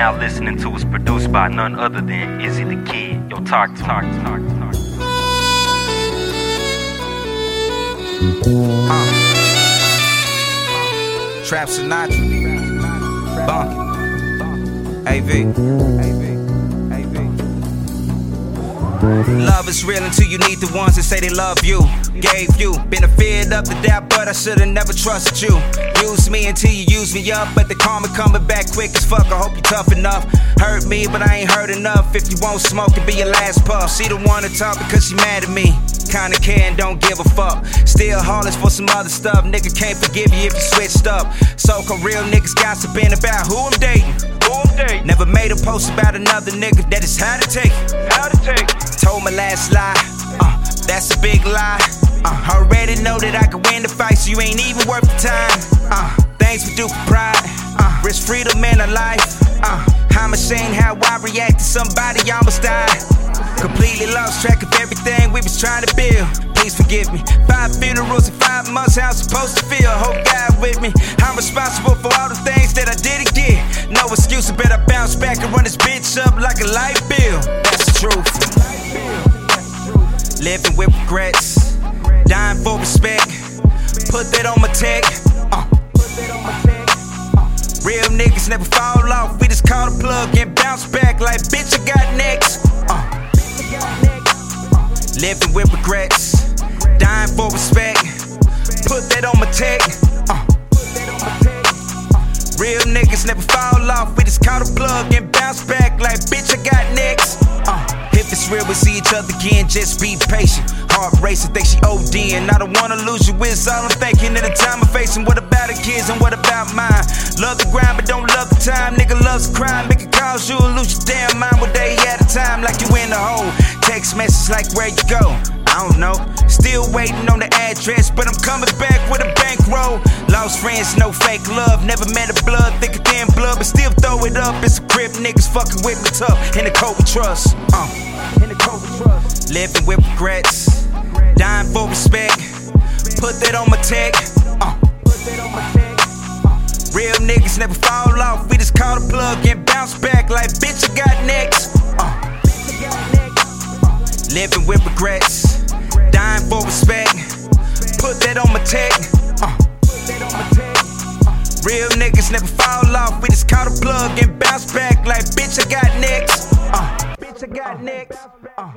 now listening to is produced by none other than Izzy the Kidd. Yo, talk, talk, talk, talk. Uh. Trap Sinatra, Bunk, AV. Love is real until you need the ones that say they love you. Gave you, been a feared up to doubt, but I should've never trusted you. Use me until you use me up, but the karma coming back quick as fuck. I hope you tough enough. Hurt me, but I ain't hurt enough. If you won't smoke, it be your last puff. She the one to talk because she mad at me. Kinda care and don't give a fuck. Still hauling for some other stuff. Nigga can't forgive you if you switched up. So come real niggas gossiping about who I'm dating. Who I'm dating. Never made a post about another nigga. That is how to take. How to take. Told my last lie. Uh, that's a big lie. Uh, already know that I can win the fight, so you ain't even worth the time. Uh, things we do pride. Uh, risk freedom and a life. Uh, I'm ashamed how I react to somebody almost died. Completely lost track of everything we was trying to build. Please forgive me. Five funerals in five months, how I'm supposed to feel. Hope God with me. I'm responsible for all the things that I didn't get. No excuse, I better bounce back and run this bitch up like a light bill. That's the truth. Living with regrets, dying for respect. Put that on my tech. Uh. Real niggas never fall off. We just call the plug and bounce back like bitch. I got next. Uh. Living with regrets, dying for respect. Put that on my tech. Real niggas never fall off. We just call the plug and bounce back like bitch. I got next. Uh. If it's real, we see each other again. Just be patient. Heart racing, think she ODing. I don't wanna lose you. It's all I'm thinking at the time I'm facing. What about the kids and what about mine? Love the grind, but don't love the time. Nigga loves crime. Make it cause you lose your damn mind. One day at a time, like you in the hole. Text message like where you go. I don't know. Still waiting on the address, but I'm coming back with a bankroll. Lost friends, no fake love. Never met a blood thicker than blood, but still throw it up. It's a grip, niggas fucking with me tough. In the cold we trust. Uh. In the cold we trust. Living with regrets, dying for respect. Put that on my tech. Uh. Real niggas never fall off. We just call the plug and bounce back like bitch. I got next. Living with regrets, dying for respect. Put that on my tech. Uh. Real niggas never fall off. We just call the plug and bounce back like bitch. I got next. Uh. Bitch, I got next. Uh.